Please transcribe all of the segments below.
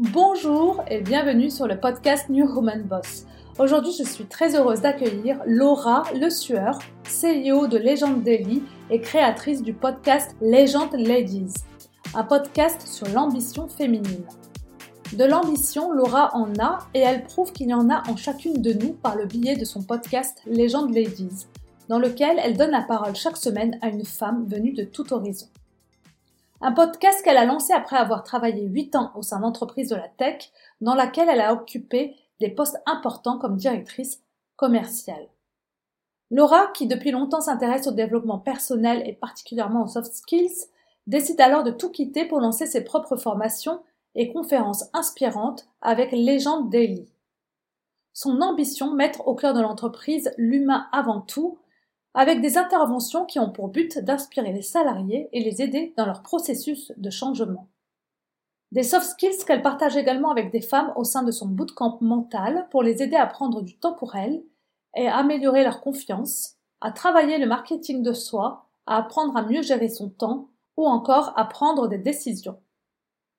Bonjour et bienvenue sur le podcast New Woman Boss. Aujourd'hui, je suis très heureuse d'accueillir Laura Le Sueur, CEO de Legend Daily et créatrice du podcast Legend Ladies, un podcast sur l'ambition féminine. De l'ambition, Laura en a et elle prouve qu'il y en a en chacune de nous par le biais de son podcast Legend Ladies, dans lequel elle donne la parole chaque semaine à une femme venue de tout horizon. Un podcast qu'elle a lancé après avoir travaillé 8 ans au sein d'entreprises de la tech, dans laquelle elle a occupé des postes importants comme directrice commerciale. Laura, qui depuis longtemps s'intéresse au développement personnel et particulièrement aux soft skills, décide alors de tout quitter pour lancer ses propres formations et conférences inspirantes avec Légende Daily. Son ambition, mettre au cœur de l'entreprise l'humain avant tout, avec des interventions qui ont pour but d'inspirer les salariés et les aider dans leur processus de changement. Des soft skills qu'elle partage également avec des femmes au sein de son bootcamp mental pour les aider à prendre du temps pour elles et à améliorer leur confiance, à travailler le marketing de soi, à apprendre à mieux gérer son temps ou encore à prendre des décisions.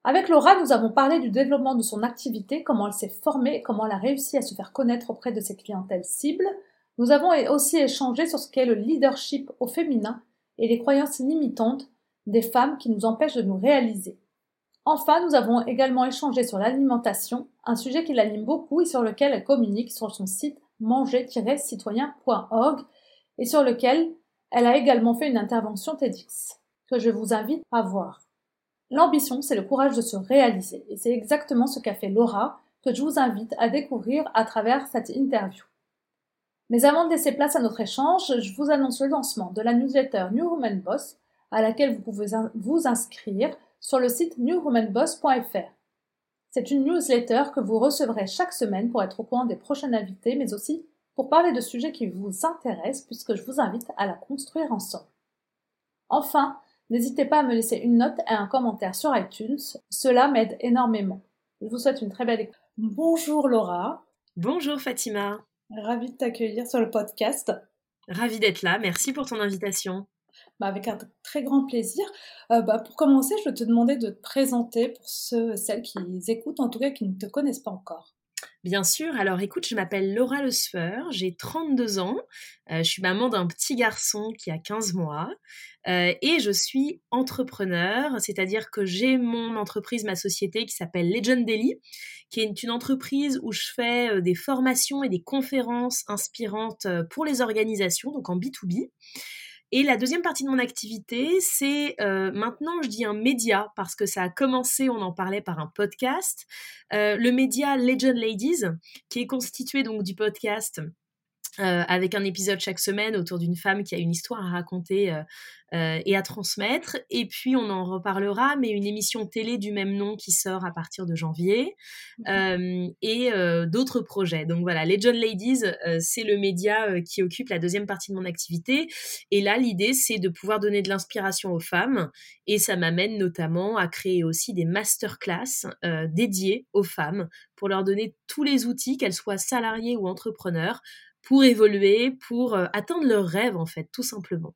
Avec Laura, nous avons parlé du développement de son activité, comment elle s'est formée comment elle a réussi à se faire connaître auprès de ses clientèles cibles, nous avons aussi échangé sur ce qu'est le leadership au féminin et les croyances limitantes des femmes qui nous empêchent de nous réaliser. Enfin, nous avons également échangé sur l'alimentation, un sujet qui l'anime beaucoup et sur lequel elle communique sur son site manger-citoyen.org et sur lequel elle a également fait une intervention TEDx que je vous invite à voir. L'ambition, c'est le courage de se réaliser et c'est exactement ce qu'a fait Laura que je vous invite à découvrir à travers cette interview. Mais avant de laisser place à notre échange, je vous annonce le lancement de la newsletter New Woman Boss, à laquelle vous pouvez vous inscrire sur le site newwomanboss.fr. C'est une newsletter que vous recevrez chaque semaine pour être au courant des prochains invités, mais aussi pour parler de sujets qui vous intéressent, puisque je vous invite à la construire ensemble. Enfin, n'hésitez pas à me laisser une note et un commentaire sur iTunes, cela m'aide énormément. Je vous souhaite une très belle écoute. Bonjour Laura. Bonjour Fatima. Ravie de t'accueillir sur le podcast. Ravie d'être là. Merci pour ton invitation. Bah avec un très grand plaisir. Euh, bah pour commencer, je vais te demander de te présenter pour ceux celles qui écoutent, en tout cas qui ne te connaissent pas encore. Bien sûr, alors écoute, je m'appelle Laura Le j'ai 32 ans, euh, je suis maman d'un petit garçon qui a 15 mois euh, et je suis entrepreneur, c'est-à-dire que j'ai mon entreprise, ma société qui s'appelle Legend Daily, qui est une entreprise où je fais euh, des formations et des conférences inspirantes pour les organisations, donc en B2B. Et la deuxième partie de mon activité, c'est euh, maintenant, je dis un média, parce que ça a commencé, on en parlait par un podcast, euh, le média Legend Ladies, qui est constitué donc du podcast euh, avec un épisode chaque semaine autour d'une femme qui a une histoire à raconter euh, euh, et à transmettre. Et puis on en reparlera, mais une émission télé du même nom qui sort à partir de janvier et d'autres projets. Donc voilà, Legend Ladies, c'est le média qui occupe la deuxième partie de mon activité. Et là, l'idée, c'est de pouvoir donner de l'inspiration aux femmes. Et ça m'amène notamment à créer aussi des masterclass dédiées aux femmes pour leur donner tous les outils, qu'elles soient salariées ou entrepreneurs, pour évoluer, pour euh, atteindre leurs rêves, en fait, tout simplement.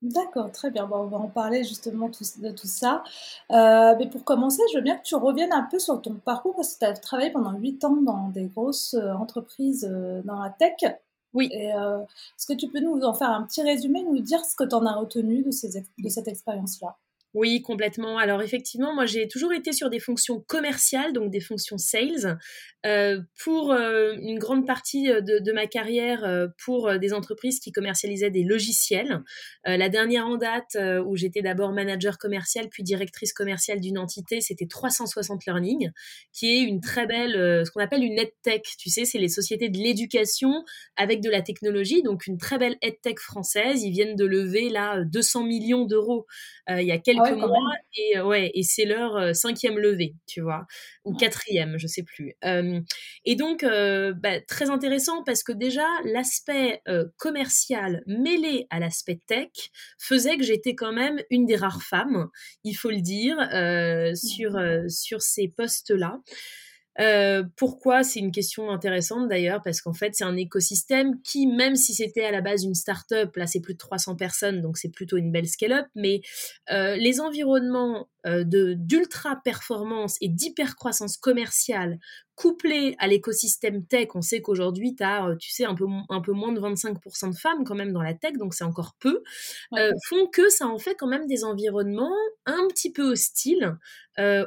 D'accord, très bien. Bon, on va en parler justement de tout ça. Euh, mais pour commencer, je veux bien que tu reviennes un peu sur ton parcours parce que tu as travaillé pendant 8 ans dans des grosses euh, entreprises dans la tech. Oui. Est-ce que tu peux nous en faire un petit résumé, nous dire ce que tu en as retenu de, ces, de cette expérience-là? Oui, complètement. Alors effectivement, moi j'ai toujours été sur des fonctions commerciales, donc des fonctions sales, euh, pour euh, une grande partie euh, de, ma carrière pour des entreprises qui commercialisaient des logiciels. la dernière en date où j'étais d'abord manager commercial puis directrice commerciale d'une entité, c'était 360 Learning, qui est une très belle, ce qu'on appelle une EdTech. Tu sais, c'est les sociétés de l'éducation avec de la technologie, donc une très belle EdTech française. Ils viennent de lever là 200 millions d'euros il y a quelques ah et ouais et c'est leur cinquième levée, tu vois, ou quatrième, je sais plus. et donc bah, très intéressant parce que déjà l'aspect commercial mêlé à l'aspect tech faisait que j'étais quand même une des rares femmes, il faut le dire, sur sur ces postes là. Euh, pourquoi C'est une question intéressante d'ailleurs, parce qu'en fait, c'est un écosystème qui, même si c'était à la base une start-up, là c'est plus de 300 personnes, donc c'est plutôt une belle scale-up, mais euh, les environnements euh, d'ultra performance et d'hyper croissance commerciale couplés à l'écosystème tech, on sait qu'aujourd'hui, tu as, tu sais, un peu, un peu moins de 25% de femmes quand même dans la tech, donc c'est encore peu, font que ça en fait quand même des environnements un petit peu hostiles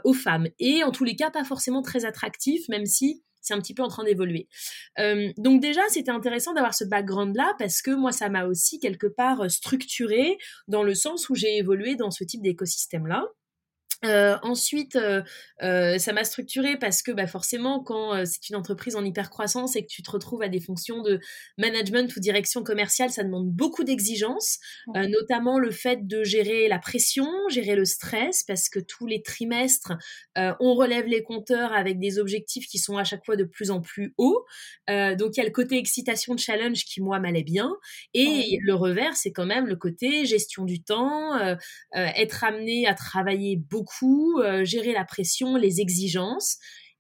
aux femmes. Et en tous les cas, pas forcément très attractifs, même si c'est un petit peu en train d'évoluer. donc déjà, c'était intéressant d'avoir ce background-là parce que moi, ça m'a aussi quelque part structuré dans le sens où j'ai évolué dans ce type d'écosystème-là. Euh, ensuite, euh, euh, ça m'a structuré parce que bah, forcément, quand c'est une entreprise en hyper croissance et que tu te retrouves à des fonctions de management ou direction commerciale, ça demande beaucoup d'exigences, notamment le fait de gérer la pression, gérer le stress, parce que tous les trimestres, on relève les compteurs avec des objectifs qui sont à chaque fois de plus en plus hauts. donc il y a le côté excitation de challenge qui moi m'allait bien, et le revers, c'est quand même le côté gestion du temps, être amené à travailler beaucoup euh, gérer la pression, les exigences.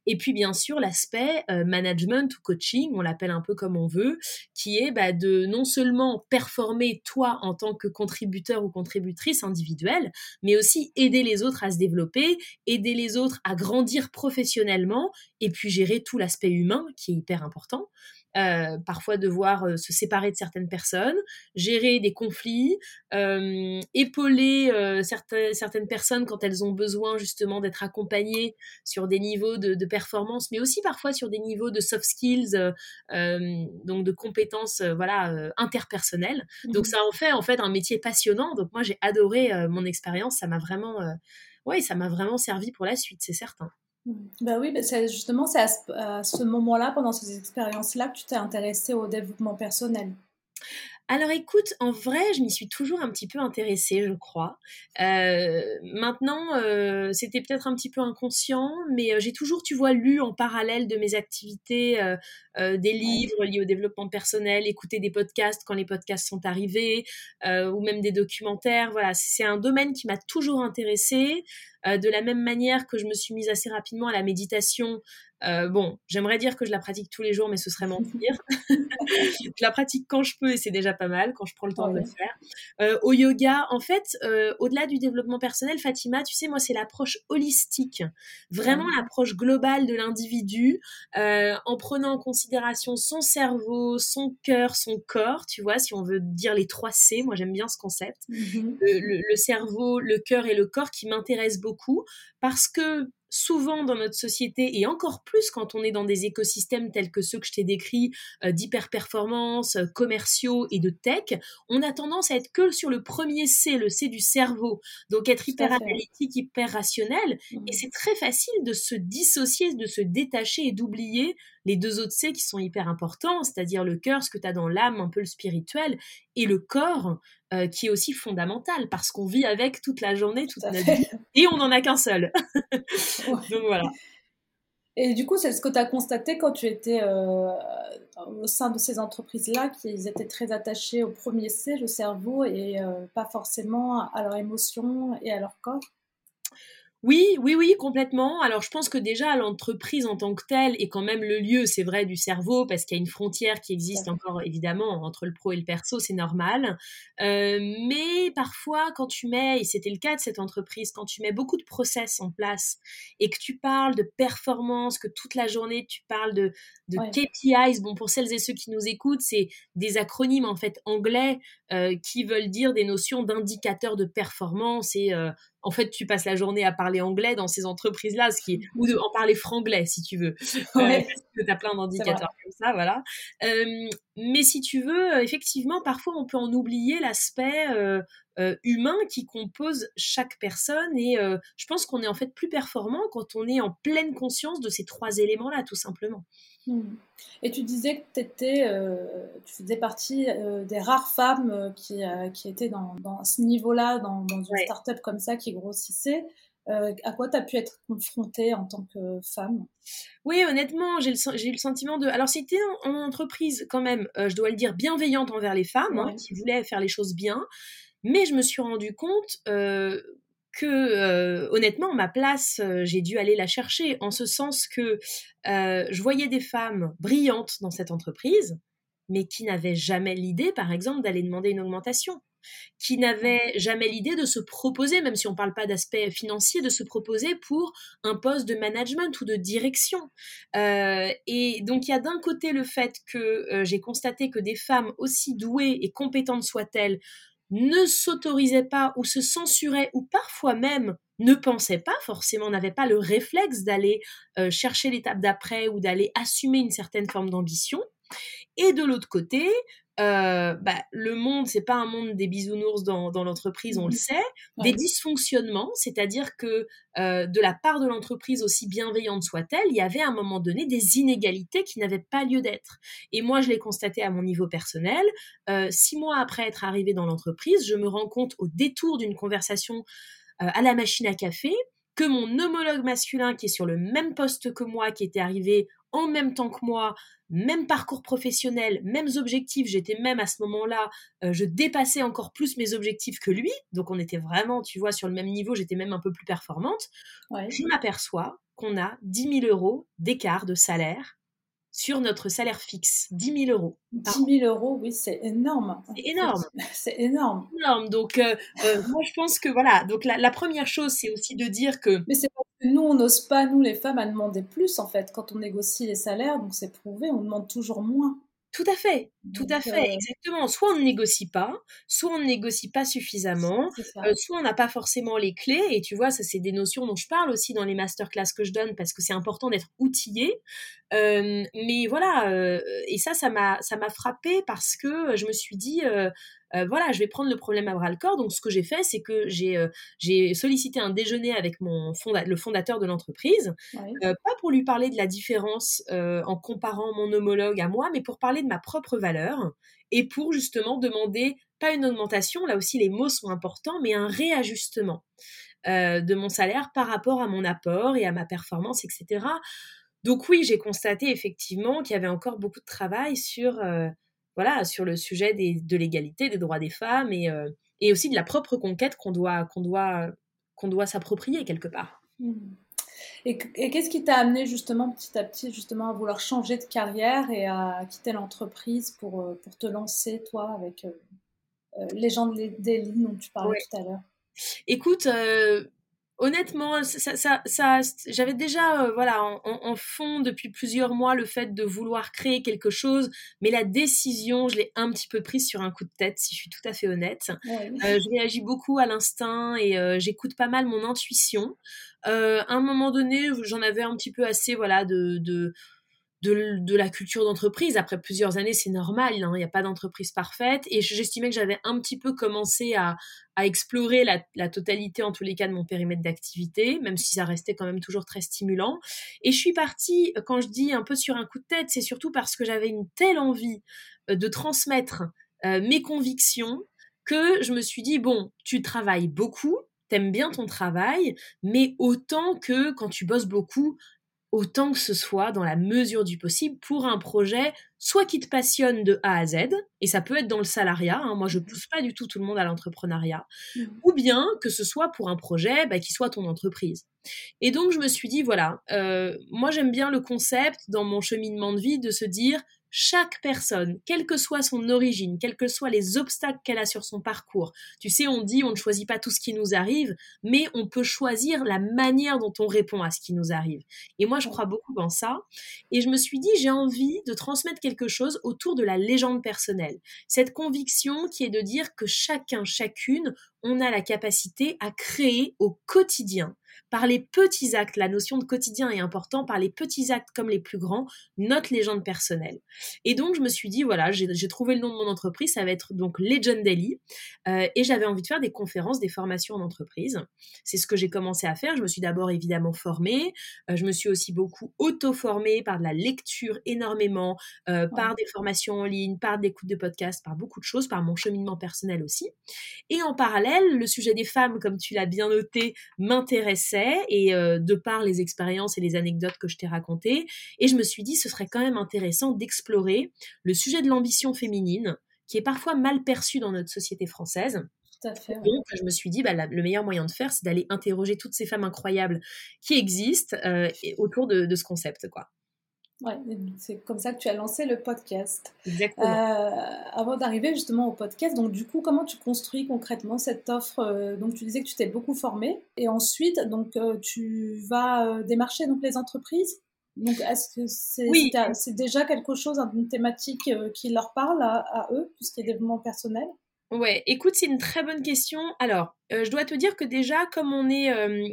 Et puis bien sûr l'aspect euh, management ou coaching, on l'appelle un peu comme on veut, qui est bah, de non seulement performer toi en tant que contributeur ou contributrice individuelle, mais aussi aider les autres à se développer, aider les autres à grandir professionnellement, et puis gérer tout l'aspect humain qui est hyper important. Euh, parfois devoir euh, se séparer de certaines personnes, gérer des conflits, euh, épauler certaines, certaines personnes quand elles ont besoin justement d'être accompagnées sur des niveaux de, de, performance, mais aussi parfois sur des niveaux de soft skills, donc de compétences voilà interpersonnelles. Donc mmh ça en fait en fait un métier passionnant. Donc moi j'ai adoré mon expérience, ça m'a vraiment, ouais, ça m'a vraiment servi pour la suite, c'est certain. Ben oui, ben c'est justement c'est à ce, moment-là, pendant ces expériences-là, que tu t'es intéressée au développement personnel. Alors écoute, en vrai, je m'y suis toujours un petit peu intéressée, je crois. Euh, maintenant, euh, c'était peut-être un petit peu inconscient, mais euh, j'ai toujours, tu vois, lu en parallèle de mes activités des livres liés au développement personnel, écouter des podcasts quand les podcasts sont arrivés, ou même des documentaires. Voilà, c'est un domaine qui m'a toujours intéressée. De la même manière que je me suis mise assez rapidement à la méditation euh, bon, j'aimerais dire que je la pratique tous les jours, mais ce serait mentir. je la pratique quand je peux et c'est déjà pas mal, quand je prends le temps de le faire. Euh, au yoga, en fait, euh, au-delà du développement personnel, Fatima, tu sais, moi, c'est l'approche holistique, vraiment l'approche globale de l'individu, en prenant en considération son cerveau, son cœur, son corps, tu vois, si on veut dire les trois C, moi j'aime bien ce concept. Mmh le, cerveau, le cœur et le corps qui m'intéressent beaucoup parce que souvent dans notre société et encore plus quand on est dans des écosystèmes tels que ceux que je t'ai décrits euh, d'hyper-performance, euh, commerciaux et de tech, on a tendance à être que sur le premier C, le C du cerveau. Donc être hyper analytique, hyper rationnel. Mmh. Et c'est très facile de se dissocier, de se détacher et d'oublier les deux autres C qui sont hyper importants, c'est-à-dire le cœur, ce que tu as dans l'âme, un peu le spirituel, et le corps, euh, qui est aussi fondamental, parce qu'on vit avec toute la journée, toute notre vie, et on n'en a qu'un seul. Donc voilà. Et du coup, c'est ce que tu as constaté quand tu étais euh, au sein de ces entreprises-là, qu'ils étaient très attachés au premier C, le cerveau, et euh, pas forcément à leurs émotions et à leur corps? Oui, oui, oui, complètement. Alors, je pense que déjà, l'entreprise en tant que telle est quand même le lieu, c'est vrai, du cerveau, parce qu'il y a une frontière qui existe encore, évidemment, entre le pro et le perso, c'est normal. Euh, mais parfois, quand tu mets, et c'était le cas de cette entreprise, quand tu mets beaucoup de process en place et que tu parles de performance, que toute la journée, tu parles de, de KPIs, bon, pour celles et ceux qui nous écoutent, c'est des acronymes, en fait, anglais, euh, qui veulent dire des notions d'indicateurs de performance et euh, en fait, tu passes la journée à parler anglais dans ces entreprises-là, ce qui ou de, en parler franglais si tu veux, euh, parce que tu as plein d'indicateurs comme ça, voilà. Euh, mais si tu veux, effectivement, parfois on peut en oublier l'aspect euh, humain qui compose chaque personne, et je pense qu'on est en fait plus performant quand on est en pleine conscience de ces trois éléments-là, tout simplement. Hmm. Et tu disais que étais, euh, tu faisais partie euh, des rares femmes euh, qui, qui, étaient dans, dans ce niveau-là, dans, dans, une start-up comme ça qui grossissait. à quoi tu as pu être confrontée en tant que femme? Oui, honnêtement, j'ai eu le sentiment de... Alors c'était en, entreprise quand même, je dois le dire, bienveillante envers les femmes, hein, qui voulaient faire les choses bien, mais je me suis rendu compte que honnêtement, ma place, j'ai dû aller la chercher, en ce sens que je voyais des femmes brillantes dans cette entreprise, mais qui n'avaient jamais l'idée, par exemple, d'aller demander une augmentation qui n'avaient jamais l'idée de se proposer, même si on ne parle pas d'aspect financier, de se proposer pour un poste de management ou de direction. et donc il y a d'un côté le fait que j'ai constaté que des femmes aussi douées et compétentes soient-elles ne s'autorisaient pas ou se censuraient ou parfois même ne pensaient pas forcément, n'avaient pas le réflexe d'aller euh, chercher l'étape d'après ou d'aller assumer une certaine forme d'ambition. Et de l'autre côté, euh, bah, le monde, c'est pas un monde des bisounours dans, l'entreprise, on le mmh sait, des dysfonctionnements, c'est-à-dire que euh, de la part de l'entreprise, aussi bienveillante soit-elle, il y avait à un moment donné des inégalités qui n'avaient pas lieu d'être. Et moi, je l'ai constaté à mon niveau personnel. Euh, six mois après être arrivé dans l'entreprise, je me rends compte au détour d'une conversation à la machine à café que mon homologue masculin qui est sur le même poste que moi, qui était arrivé en même temps que moi, même parcours professionnel, mêmes objectifs, j'étais même à ce moment-là, euh, je dépassais encore plus mes objectifs que lui, donc on était vraiment, tu vois, sur le même niveau, j'étais même un peu plus performante. Je m'aperçois qu'on a 10 000 euros d'écart de salaire sur notre salaire fixe, 10 000 euros. 10 000 euros, oui, c'est énorme. C'est énorme. C'est énorme. énorme. Donc, euh, euh, moi, je pense que voilà. Donc, la, la première chose, c'est aussi de dire que. Mais c'est parce que nous, on n'ose pas, nous, les femmes, à demander plus, en fait, quand on négocie les salaires. Donc, c'est prouvé, on demande toujours moins. Tout à fait, tout à fait, euh, exactement. Soit on ne négocie pas, soit on ne négocie pas suffisamment, euh, soit on n'a pas forcément les clés. Et tu vois, ça c'est des notions dont je parle aussi dans les masterclass que je donne parce que c'est important d'être outillé. Euh, mais voilà, et ça, ça m'a, ça m'a frappé parce que je me suis dit, euh, voilà, je vais prendre le problème à bras le corps. Donc, ce que j'ai fait, c'est que j'ai euh, sollicité un déjeuner avec mon le fondateur de l'entreprise, euh, pas pour lui parler de la différence en comparant mon homologue à moi, mais pour parler de ma propre valeur et pour justement demander pas une augmentation, là aussi les mots sont importants, mais un réajustement de mon salaire par rapport à mon apport et à ma performance, etc. Donc oui, j'ai constaté effectivement qu'il y avait encore beaucoup de travail sur voilà, sur le sujet de l'égalité, des droits des femmes et, euh, et aussi de la propre conquête qu'on doit, qu'on doit, qu'on doit s'approprier quelque part. Mmh. Et, qu'est-ce qui t'a amené justement petit à petit justement à vouloir changer de carrière et à quitter l'entreprise pour, euh, pour te lancer toi avec euh, les gens des lignes dont tu parlais tout à l'heure? Écoute, honnêtement, ça, ça, ça j'avais déjà euh, voilà en, fond depuis plusieurs mois le fait de vouloir créer quelque chose, mais la décision, je l'ai un petit peu prise sur un coup de tête, si je suis tout à fait honnête. Euh, je réagis beaucoup à l'instinct et euh, j'écoute pas mal mon intuition. à un moment donné, j'en avais un petit peu assez voilà de, de de, la culture d'entreprise. Après plusieurs années, c'est normal, hein, il n'y a pas d'entreprise parfaite. Et j'estimais que j'avais un petit peu commencé à, explorer la, totalité, en tous les cas, de mon périmètre d'activité, même si ça restait quand même toujours très stimulant. Et je suis partie, quand je dis un peu sur un coup de tête, c'est surtout parce que j'avais une telle envie euh, de transmettre euh, mes convictions que je me suis dit, bon, tu travailles beaucoup, t'aimes bien ton travail, mais autant que quand tu bosses beaucoup, autant que ce soit dans la mesure du possible pour un projet soit qui te passionne de A à Z, et ça peut être dans le salariat, hein, moi je mmh pousse pas du tout tout le monde à l'entrepreneuriat, mmh. ou bien que ce soit pour un projet bah, qui soit ton entreprise. Et donc je me suis dit, voilà, euh, moi j'aime bien le concept dans mon cheminement de vie de se dire, chaque personne, quelle que soit son origine, quels que soient les obstacles qu'elle a sur son parcours. Tu sais, on dit on ne choisit pas tout ce qui nous arrive, mais on peut choisir la manière dont on répond à ce qui nous arrive. Et moi, je crois beaucoup en ça. Et je me suis dit, j'ai envie de transmettre quelque chose autour de la légende personnelle. Cette conviction qui est de dire que chacun, chacune, on a la capacité à créer au quotidien par les petits actes, la notion de quotidien est importante, par les petits actes comme les plus grands, notre légende personnelle. Et donc, je me suis dit, voilà, j'ai trouvé le nom de mon entreprise, ça va être donc Legend Daily, euh, et j'avais envie de faire des conférences, des formations en entreprise. C'est ce que j'ai commencé à faire. Je me suis d'abord évidemment formée, euh, je me suis aussi beaucoup auto-formée par de la lecture énormément, euh, par des formations en ligne, par des écoutes de podcasts, par beaucoup de choses, par mon cheminement personnel aussi. Et en parallèle, le sujet des femmes, comme tu l'as bien noté, m'intéressait et euh, de par les expériences et les anecdotes que je t'ai racontées. Et je me suis dit, ce serait quand même intéressant d'explorer le sujet de l'ambition féminine, qui est parfois mal perçu dans notre société française. Tout à fait. Donc, je me suis dit, bah, le meilleur moyen de faire, c'est d'aller interroger toutes ces femmes incroyables qui existent autour de, de, ce concept, quoi. Ouais, c'est comme ça que tu as lancé le podcast. Exactement. Euh, avant d'arriver justement au podcast, donc du coup, comment tu construis concrètement cette offre euh, Donc tu disais que tu t'es beaucoup formé, et ensuite, donc euh, tu vas démarcher donc les entreprises? Donc est-ce que c'est oui. déjà quelque chose, une thématique qui leur parle à, à eux, tout ce qui est développement personnel? Ouais, écoute, c'est une très bonne question. Alors, euh, je dois te dire que déjà, comme on est, euh,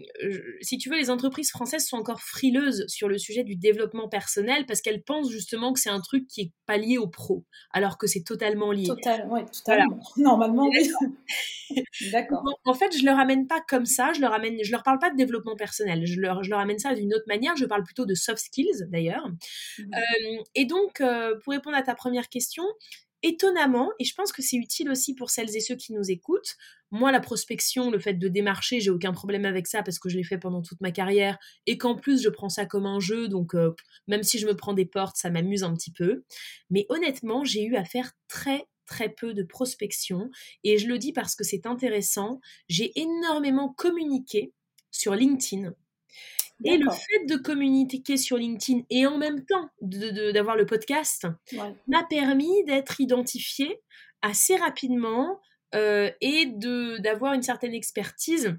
si tu veux, les entreprises françaises sont encore frileuses sur le sujet du développement personnel parce qu'elles pensent justement que c'est un truc qui est pas lié au pro, alors que c'est totalement lié. Total, ouais, totalement. Normalement, oui. D'accord. En fait, je leur amène pas comme ça. Je leur amène, je leur parle pas de développement personnel. Je leur, je leur amène ça d'une autre manière. Je parle plutôt de soft skills d'ailleurs. Mmh. Euh, et donc, pour répondre à ta première question, étonnamment, et je pense que c'est utile aussi pour celles et ceux qui nous écoutent, moi, la prospection, le fait de démarcher, j'ai aucun problème avec ça parce que je l'ai fait pendant toute ma carrière et qu'en plus, je prends ça comme un jeu. Donc, euh, même si je me prends des portes, ça m'amuse un petit peu. Mais honnêtement, j'ai eu à faire très, très peu de prospection. Et je le dis parce que c'est intéressant. J'ai énormément communiqué sur LinkedIn et le fait de communiquer sur LinkedIn et en même temps d'avoir le podcast m'a permis d'être identifié assez rapidement euh, et d'avoir une certaine expertise.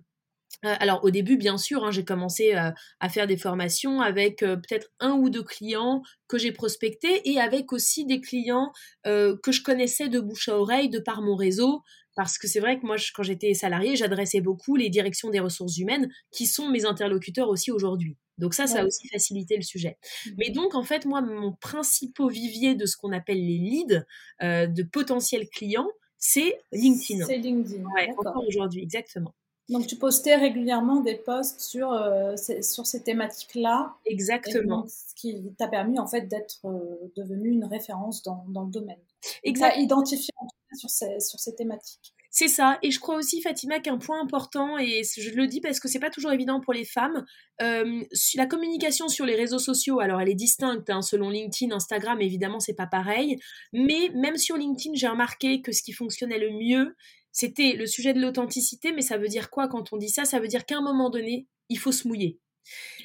Euh, alors au début, bien sûr, hein, j'ai commencé euh, à faire des formations avec peut-être un ou deux clients que j'ai prospectés et avec aussi des clients que je connaissais de bouche à oreille de par mon réseau parce que c'est vrai que moi, quand j'étais salariée, j'adressais beaucoup les directions des ressources humaines, qui sont mes interlocuteurs aussi aujourd'hui. Donc ça, ça a aussi facilité le sujet. Mmh. Mais donc, en fait, moi, mon principal vivier de ce qu'on appelle les leads, euh, de potentiels clients, c'est LinkedIn. C'est LinkedIn. Ouais, encore aujourd'hui, exactement. Donc, tu postais régulièrement des posts sur, euh, ces, sur ces thématiques-là. Exactement. ce qui t'a permis, en fait, d'être euh, devenu une référence dans, dans le domaine. Exactement. identifié en tout cas sur ces, sur ces thématiques. C'est ça. Et je crois aussi, Fatima, qu'un point important, et je le dis parce que c'est pas toujours évident pour les femmes, euh, la communication sur les réseaux sociaux, alors elle est distincte, hein, selon LinkedIn, Instagram, évidemment, c'est pas pareil. Mais même sur LinkedIn, j'ai remarqué que ce qui fonctionnait le mieux, c'était le sujet de l'authenticité. Mais ça veut dire quoi quand on dit ça? Ça veut dire qu'à un moment donné, il faut se mouiller.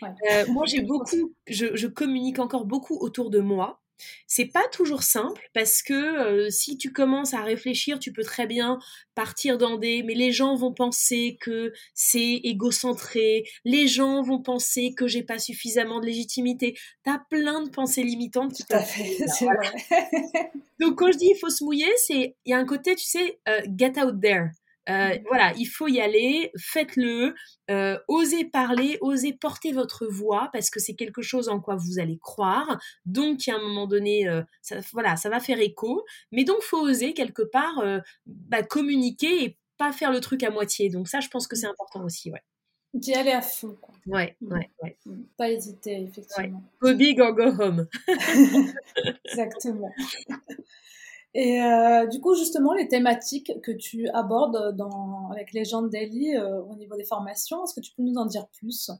Euh, moi, j'ai beaucoup, je, je communique encore beaucoup autour de moi. C'est pas toujours simple parce que euh, si tu commences à réfléchir, tu peux très bien partir dans des mais les gens vont penser que c'est égocentré, les gens vont penser que j'ai pas suffisamment de légitimité. T'as plein de pensées limitantes qui Tout fait, Donc quand je dis il faut se mouiller, c'est il y a un côté tu sais euh, get out there. Euh, mmh. voilà, il faut y aller, faites-le, euh, osez parler, osez porter votre voix parce que c'est quelque chose en quoi vous allez croire. Donc, à un moment donné, euh, ça, voilà, ça va faire écho. Mais donc, faut oser quelque part bah, communiquer et pas faire le truc à moitié. Donc ça, je pense que c'est important aussi, ouais. D'y aller à fond. Quoi. Ouais, mmh. ouais, ouais. Mmh. Pas hésiter, effectivement. Go big or go home. Exactement. Et euh, du coup, justement, les thématiques que tu abordes dans, avec les gens de Daily euh, au niveau des formations, est-ce que tu peux nous en dire plus?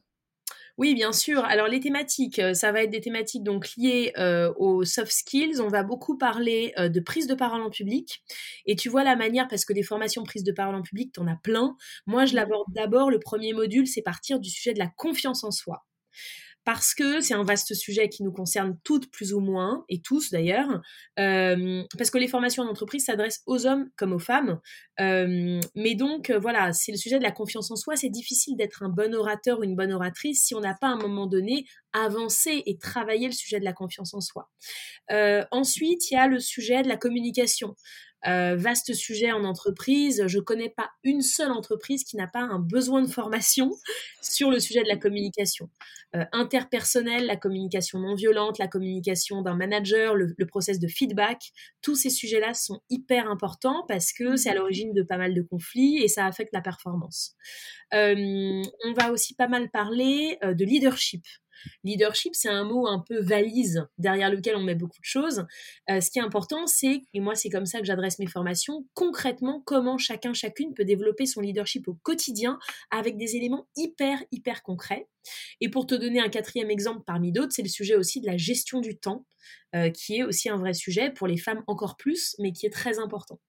Oui, bien sûr. Alors les thématiques, euh, ça va être des thématiques donc liées aux soft skills. On va beaucoup parler de prise de parole en public. Et tu vois la manière, parce que des formations prise de parole en public, tu en as plein. Moi, je mmh. l'aborde d'abord. Le premier module, c'est partir du sujet de la confiance en soi parce que c'est un vaste sujet qui nous concerne toutes plus ou moins, et tous d'ailleurs, euh, parce que les formations en entreprise s'adressent aux hommes comme aux femmes. Euh, mais donc, euh, voilà, c'est le sujet de la confiance en soi. C'est difficile d'être un bon orateur ou une bonne oratrice si on n'a pas à un moment donné avancé et travaillé le sujet de la confiance en soi. ensuite, il y a le sujet de la communication. Euh, vaste sujet en entreprise. Je connais pas une seule entreprise qui n'a pas un besoin de formation sur le sujet de la communication euh, interpersonnelle, la communication non violente, la communication d'un manager, le, process de feedback. Tous ces sujets-là sont hyper importants parce que c'est à l'origine de pas mal de conflits et ça affecte la performance. Euh, on va aussi pas mal parler de leadership. Leadership, c'est un mot un peu valise derrière lequel on met beaucoup de choses. Euh, ce qui est important, c'est, et moi c'est comme ça que j'adresse mes formations, concrètement comment chacun, chacune peut développer son leadership au quotidien avec des éléments hyper, hyper concrets. Et pour te donner un quatrième exemple parmi d'autres, c'est le sujet aussi de la gestion du temps, euh, qui est aussi un vrai sujet pour les femmes encore plus, mais qui est très important.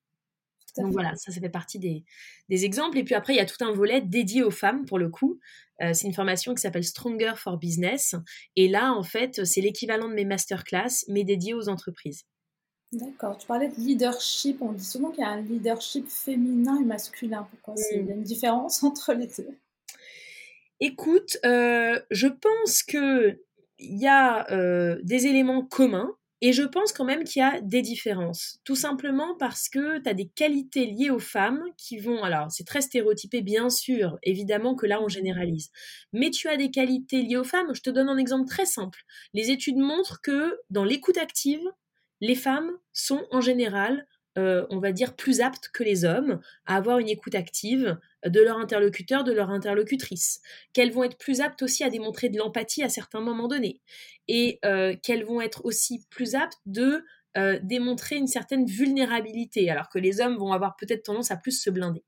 Donc voilà, ça, ça fait partie des, des, exemples. Et puis après, il y a tout un volet dédié aux femmes, pour le coup. Euh, c'est une formation qui s'appelle Stronger for Business. Et là, en fait, c'est l'équivalent de mes masterclass, mais dédié aux entreprises. D'accord. Tu parlais de leadership. On dit souvent qu'il y a un leadership féminin et masculin. Pourquoi Il y a une différence entre les deux? Écoute, euh, je pense que il y a euh, des éléments communs et je pense quand même qu'il y a des différences. Tout simplement parce que tu as des qualités liées aux femmes qui vont... Alors, c'est très stéréotypé, bien sûr, évidemment que là, on généralise. Mais tu as des qualités liées aux femmes. Je te donne un exemple très simple. Les études montrent que dans l'écoute active, les femmes sont en général euh, on va dire, plus aptes que les hommes à avoir une écoute active de leur interlocuteur, de leur interlocutrice, qu'elles vont être plus aptes aussi à démontrer de l'empathie à certains moments donnés, et euh, qu'elles vont être aussi plus aptes de euh, démontrer une certaine vulnérabilité, alors que les hommes vont avoir peut-être tendance à plus se blinder.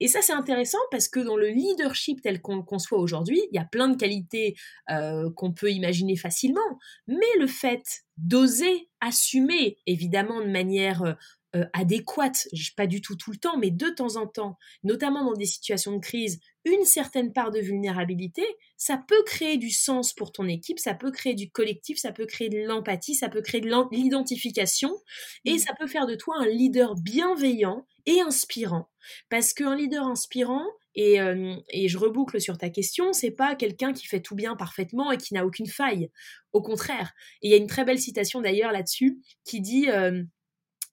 Et ça, c'est intéressant parce que dans le leadership tel qu'on le conçoit aujourd'hui, il y a plein de qualités qu'on peut imaginer facilement, mais le fait d'oser assumer, évidemment de manière euh, adéquate, pas du tout tout le temps, mais de temps en temps, notamment dans des situations de crise, une certaine part de vulnérabilité, ça peut créer du sens pour ton équipe, ça peut créer du collectif, ça peut créer de l'empathie, ça peut créer de l'identification, et mmh. ça peut faire de toi un leader bienveillant et inspirant. Parce qu'un leader inspirant, et, euh, et, je reboucle sur ta question, c'est pas quelqu'un qui fait tout bien parfaitement et qui n'a aucune faille. Au contraire. Et il y a une très belle citation d'ailleurs là-dessus qui dit euh,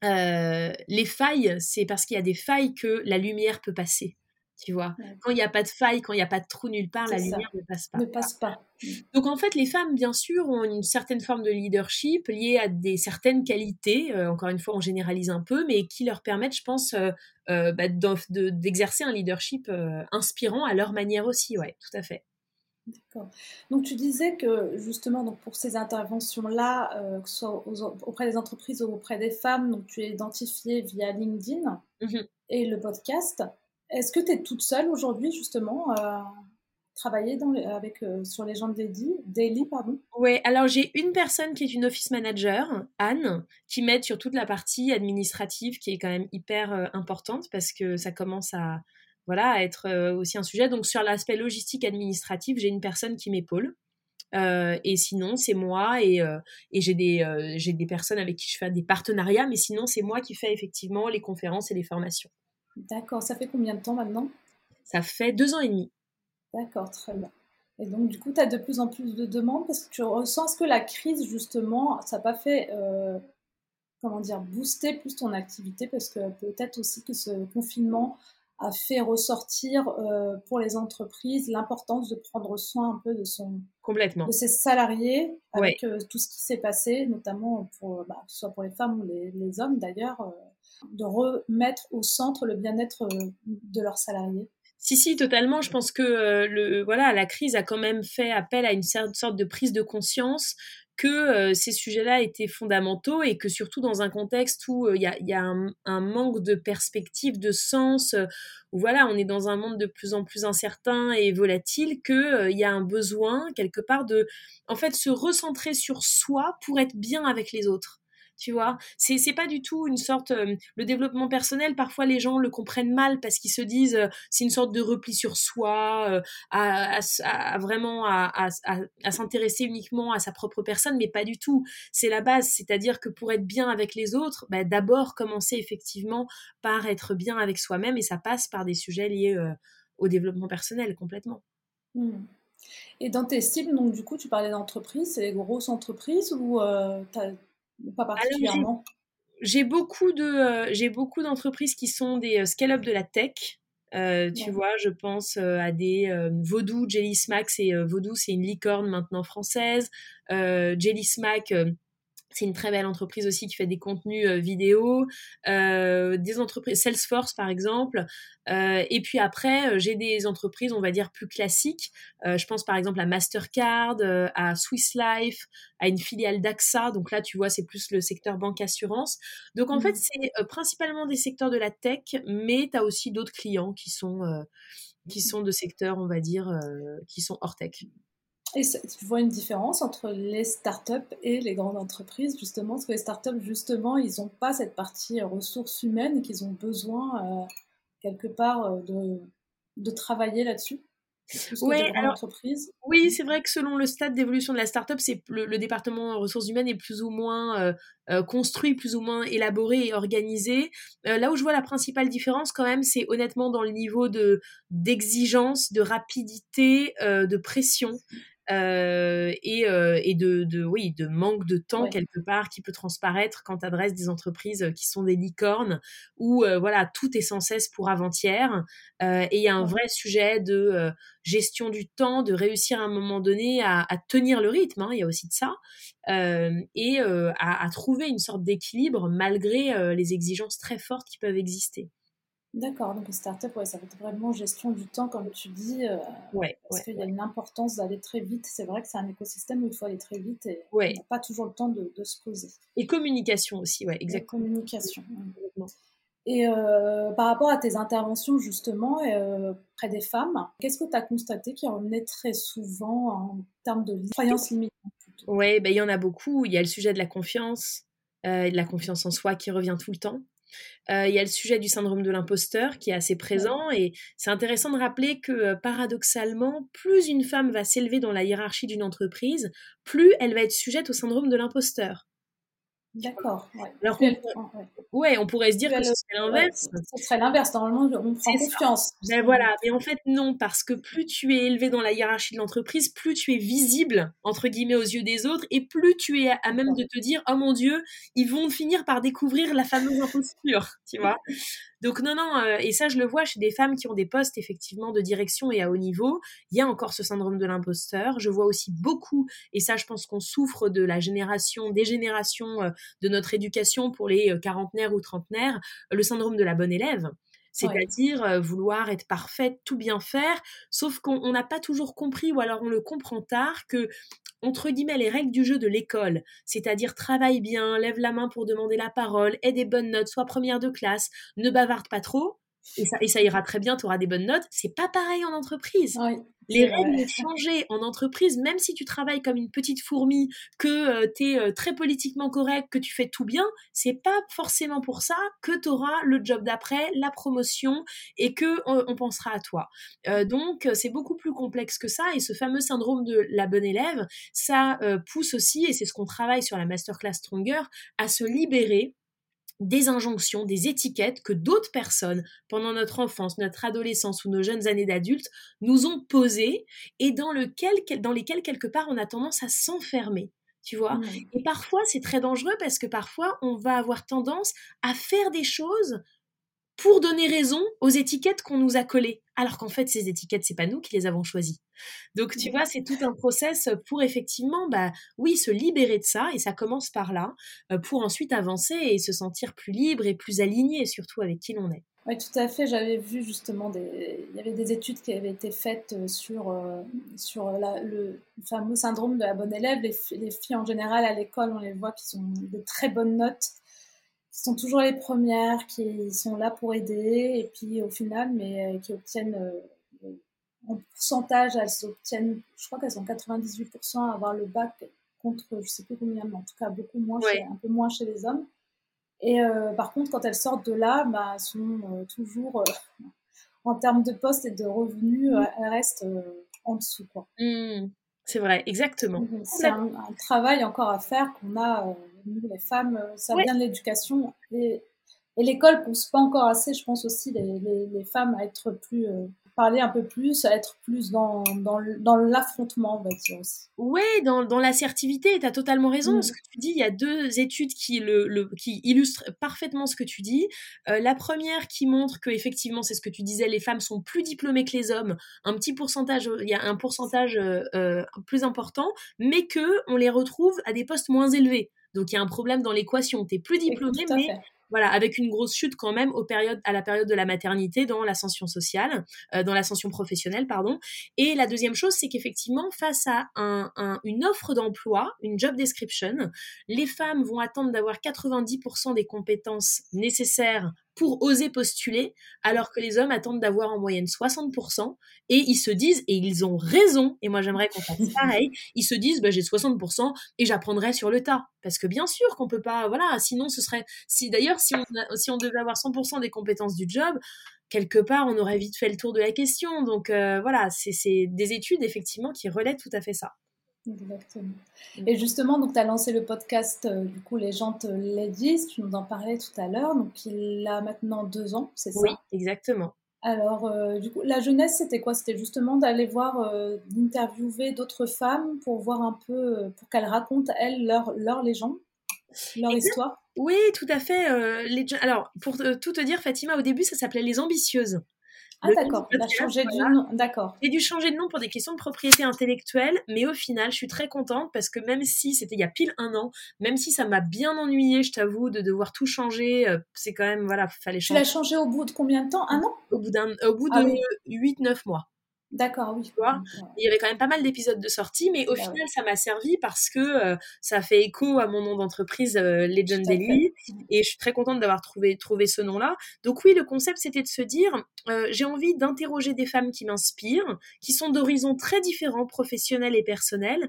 euh, les failles, c'est parce qu'il y a des failles que la lumière peut passer. Tu vois, quand il n'y a pas de faille, quand il n'y a pas de trou nulle part, la lumière ne passe pas. Ne passe pas. Donc en fait, les femmes, bien sûr, ont une certaine forme de leadership liée à des certaines qualités. Euh, encore une fois, on généralise un peu, mais qui leur permettent, je pense, euh, bah, d'exercer un leadership inspirant à leur manière aussi. Ouais, tout à fait. D'accord. Donc tu disais que justement donc pour ces interventions-là, euh, que ce soit auprès des entreprises ou auprès des femmes, donc tu es identifiée via LinkedIn mmh et le podcast. Est-ce que tu es toute seule aujourd'hui justement à travailler dans avec, euh, sur les gens de Daily, Daily pardon? Oui, alors j'ai une personne qui est une office manager, Anne, qui m'aide sur toute la partie administrative qui est quand même hyper euh, importante parce que ça commence à voilà, à être euh, aussi un sujet. Donc sur l'aspect logistique administratif, j'ai une personne qui m'épaule. Euh, et sinon, c'est moi et, euh, j'ai des, j'ai des personnes avec qui je fais des partenariats, mais sinon, c'est moi qui fais effectivement les conférences et les formations. D'accord, ça fait combien de temps maintenant? Ça fait deux ans et demi. D'accord, très bien. Et donc, du coup, tu as de plus en plus de demandes parce que tu ressens que la crise, justement, ça n'a pas fait, comment dire, booster plus ton activité parce que peut-être aussi que ce confinement a fait ressortir euh, pour les entreprises l'importance de prendre soin un peu de son complètement de ses salariés avec euh, tout ce qui s'est passé, notamment pour bah, soit pour les femmes ou les, hommes d'ailleurs, euh, de remettre au centre le bien-être de leurs salariés. Si, si, totalement. Je pense que le, voilà, la crise a quand même fait appel à une sorte de prise de conscience que euh, ces sujets-là étaient fondamentaux et que surtout dans un contexte où euh, il y a, un, manque de perspective, de sens, euh, où voilà, on est dans un monde de plus en plus incertain et volatile, qu'il y a un besoin quelque part de, en fait, se recentrer sur soi pour être bien avec les autres tu vois. C'est, c'est pas du tout une sorte. Euh, le développement personnel, parfois les gens le comprennent mal parce qu'ils se disent euh, c'est une sorte de repli sur soi, euh, à, vraiment à, s'intéresser uniquement à sa propre personne, mais pas du tout. C'est la base, c'est-à-dire que pour être bien avec les autres, bah, d'abord commencer effectivement par être bien avec soi-même et ça passe par des sujets liés au développement personnel complètement. Mmh. Et dans tes cibles, donc du coup, tu parlais d'entreprises, c'est les grosses entreprises ou tu pas particulièrement. J'ai beaucoup de euh, j'ai beaucoup d'entreprises qui sont des euh, scale-up de la tech. Euh, tu vois, je pense à des Vodou, Jelly Smack, c'est Vodou, c'est une licorne maintenant française. Jelly Smack, c'est une très belle entreprise aussi qui fait des contenus euh, vidéo, euh, des entreprises Salesforce par exemple. Euh, et puis après, j'ai des entreprises, on va dire plus classiques. je pense par exemple à Mastercard, à Swiss Life, à une filiale d'AXA. Donc là, tu vois, c'est plus le secteur banque assurance. Donc en fait, mmh. c'est principalement des secteurs de la tech, mais tu as aussi d'autres clients qui sont qui sont de secteurs, on va dire, qui sont hors tech. Et tu vois une différence entre les startups et les grandes entreprises, justement, parce que les startups, justement, ils n'ont pas cette partie ressources humaines et qu'ils ont besoin, quelque part, de, de travailler là-dessus Ouais, alors, oui, c'est vrai que selon le stade d'évolution de la startup, c'est le, département ressources humaines est plus ou moins euh, euh, construit, plus ou moins élaboré et organisé. Euh, là où je vois la principale différence, quand même, c'est honnêtement dans le niveau de d'exigence, de rapidité, de pression. Euh, et, euh, et de, de, oui, de manque de temps quelque part qui peut transparaître quand tu adresses des entreprises qui sont des licornes où voilà tout est sans cesse pour avant-hier. Et il y a un vrai sujet de gestion du temps, de réussir à un moment donné à, tenir le rythme, hein, il y a aussi de ça, et à, à, trouver une sorte d'équilibre malgré les exigences très fortes qui peuvent exister. D'accord, donc une start-up, ouais, ça va être vraiment gestion du temps, comme tu dis. Euh, ouais, parce qu'il y a une importance d'aller très vite. C'est vrai que c'est un écosystème où il faut aller très vite et on n'a pas toujours le temps de, se poser. Et communication aussi, ouais, exactement. Et communication. Et euh, par rapport à tes interventions, justement, euh, près des femmes, qu'est-ce que tu as constaté qui revenait très souvent en termes de croyances limitantes Oui, ben, il y en a beaucoup. Il y a le sujet de la confiance, de la confiance en soi qui revient tout le temps. Euh, il y a le sujet du syndrome de l'imposteur qui est assez présent et c'est intéressant de rappeler que euh, paradoxalement, plus une femme va s'élever dans la hiérarchie d'une entreprise, plus elle va être sujette au syndrome de l'imposteur. D'accord. Ouais. on pourrait se dire que ce serait l'inverse. ce serait l'inverse. Normalement, on prend confiance. Ben voilà, mais en fait, non, parce que plus tu es élevé dans la hiérarchie de l'entreprise, plus tu es visible, entre guillemets, aux yeux des autres, et plus tu es à même de te dire, oh mon Dieu, ils vont finir par découvrir la fameuse imposture, tu vois? Donc non, non, euh, et ça je le vois chez des femmes qui ont des postes effectivement de direction et à haut niveau, il y a encore ce syndrome de l'imposteur. Je vois aussi beaucoup, et ça je pense qu'on souffre de la génération, des générations euh, de notre éducation pour les euh, quarantenaires ou trentenaires, le syndrome de la bonne élève. C'est-à-dire vouloir être parfaite, tout bien faire, sauf qu'on n'a pas toujours compris, ou alors on le comprend tard, que entre guillemets les règles du jeu de l'école, c'est-à-dire travaille bien, lève la main pour demander la parole, aie des bonnes notes, sois première de classe, ne bavarde pas trop, et ça, et ça ira très bien, tu auras des bonnes notes. C'est pas pareil en entreprise. les règles ont changé en entreprise, même si tu travailles comme une petite fourmi, que euh, tu es euh, très politiquement correct, que tu fais tout bien, c'est pas forcément pour ça que tu auras le job d'après, la promotion et que on, pensera à toi. Euh, donc c'est beaucoup plus complexe que ça et ce fameux syndrome de la bonne élève, ça pousse aussi et c'est ce qu'on travaille sur la masterclass Stronger à se libérer des injonctions, des étiquettes que d'autres personnes, pendant notre enfance, notre adolescence ou nos jeunes années d'adultes, nous ont posées et dans, lequel, dans lesquelles, quelque part, on a tendance à s'enfermer. Tu vois mmh. Et parfois, c'est très dangereux parce que parfois, on va avoir tendance à faire des choses pour donner raison aux étiquettes qu'on nous a collées. Alors qu'en fait, ces étiquettes, c'est pas nous qui les avons choisies. Donc, tu vois, c'est tout un process pour effectivement, bah, oui, se libérer de ça, et ça commence par là, euh, pour ensuite avancer et se sentir plus libre et plus aligné, surtout avec qui l'on est. Oui, tout à fait. J'avais vu justement des... Il y avait des études qui avaient été faites euh, sur, euh, sur le fameux syndrome de la bonne élève. Les, les filles en général à l'école, on les voit qui sont de très bonnes notes sont toujours les premières, qui sont là pour aider, et puis au final, mais euh, qui obtiennent euh, en pourcentage, elles obtiennent, je crois qu'elles sont 98% à avoir le bac contre, je sais plus combien, mais en tout cas beaucoup moins, un peu moins chez les hommes. Et euh, par contre, quand elles sortent de là, bah, elles sont toujours, en termes de poste et de revenus, mmh. elles restent en dessous. Quoi. Mmh. C'est vrai, exactement. C'est un, travail encore à faire qu'on a, euh, nous les femmes, euh, ça vient de l'éducation. Et, et l'école pousse pas encore assez, je pense aussi, les, les, les femmes à être plus euh, parler un peu plus, à être plus dans, dans, l'affrontement, on va dire aussi. Oui, dans, dans l'assertivité, tu as totalement raison. Mm. Ce que tu dis, il y a deux études qui, le, qui illustrent parfaitement ce que tu dis. Euh, la première qui montre que effectivement, c'est ce que tu disais, les femmes sont plus diplômées que les hommes, un petit pourcentage, il y a un pourcentage euh, plus important, mais que on les retrouve à des postes moins élevés. Donc il y a un problème dans l'équation. Tu es plus diplômé, mais voilà, avec une grosse chute quand même aux périodes, à la période de la maternité dans l'ascension sociale, euh, dans l'ascension professionnelle, pardon. Et la deuxième chose, c'est qu'effectivement, face à un, une offre d'emploi, une job description, les femmes vont attendre d'avoir 90% des compétences nécessaires pour oser postuler, alors que les hommes attendent d'avoir en moyenne 60%, et ils se disent, et ils ont raison, et moi j'aimerais qu'on fasse pareil, ils se disent, bah, j'ai 60% et j'apprendrai sur le tas. Parce que bien sûr qu'on peut pas, voilà, sinon ce serait, si d'ailleurs, si on, si on devait avoir 100% des compétences du job, quelque part, on aurait vite fait le tour de la question. Donc euh, voilà, c'est des études effectivement qui relaient tout à fait ça. Exactement. Mm. Et justement, donc tu as lancé le podcast, euh, du coup, Les gens te disent, tu nous en parlais tout à l'heure, donc il a maintenant deux ans, c'est ça? Oui, exactement. Alors, euh, du coup, la jeunesse, c'était quoi? C'était justement d'aller voir, d'interviewer d'autres femmes pour voir un peu, pour qu'elles racontent, elles, leur, leur légende, leur histoire? Oui, tout à fait. les... Alors, pour tout te dire, Fatima, au début, ça s'appelait Les Ambitieuses. Ah d'accord, il a changé de nom, d'accord. J'ai dû changer de nom pour des questions de propriété intellectuelle, mais au final, je suis très contente parce que même si c'était il y a pile un an, même si ça m'a bien ennuyé, je t'avoue, de devoir tout changer, c'est quand même, voilà, fallait changer. Tu l'as changé au bout de combien de temps? Un an? Au bout, d'un, au bout ah de 8-9 mois. D'accord, oui. Tu vois? Il y avait quand même pas mal d'épisodes de sortie, mais au bah final, ça m'a servi parce que euh, ça fait écho à mon nom d'entreprise, euh, Legend Daily, et je suis très contente d'avoir trouvé, trouvé ce nom-là. Donc oui, le concept, c'était de se dire, euh, j'ai envie d'interroger des femmes qui m'inspirent, qui sont d'horizons très différents, professionnels et personnels,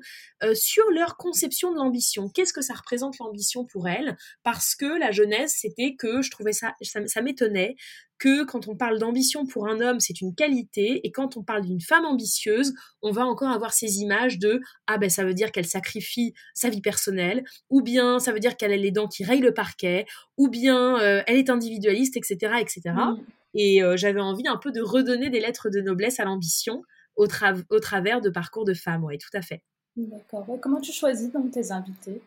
sur leur conception de l'ambition. Qu'est-ce que ça représente l'ambition pour elles? Parce que la jeunesse, c'était que je trouvais ça, ça m'étonnait que quand on parle d'ambition pour un homme, c'est une qualité, et quand on parle d'une femme ambitieuse, on va encore avoir ces images de ah ben ça veut dire qu'elle sacrifie sa vie personnelle, ou bien ça veut dire qu'elle a les dents qui rayent le parquet, ou bien euh, elle est individualiste, etc., etc. Et euh, j'avais envie un peu de redonner des lettres de noblesse à l'ambition au, au, travers de parcours de femmes, oui, tout à fait. D'accord. Comment tu choisis donc tes invités?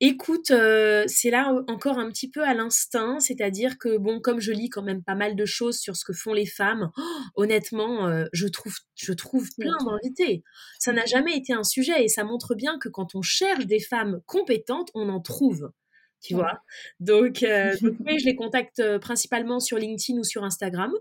Écoute, euh, c'est là encore un petit peu à l'instinct, c'est-à-dire que bon, comme je lis quand même pas mal de choses sur ce que font les femmes, oh, honnêtement, euh, je trouve, je trouve plein d'invités. Ça n'a jamais été un sujet et ça montre bien que quand on cherche des femmes compétentes, on en trouve tu vois. Donc, euh, oui, je les contacte euh, principalement sur LinkedIn ou sur Instagram.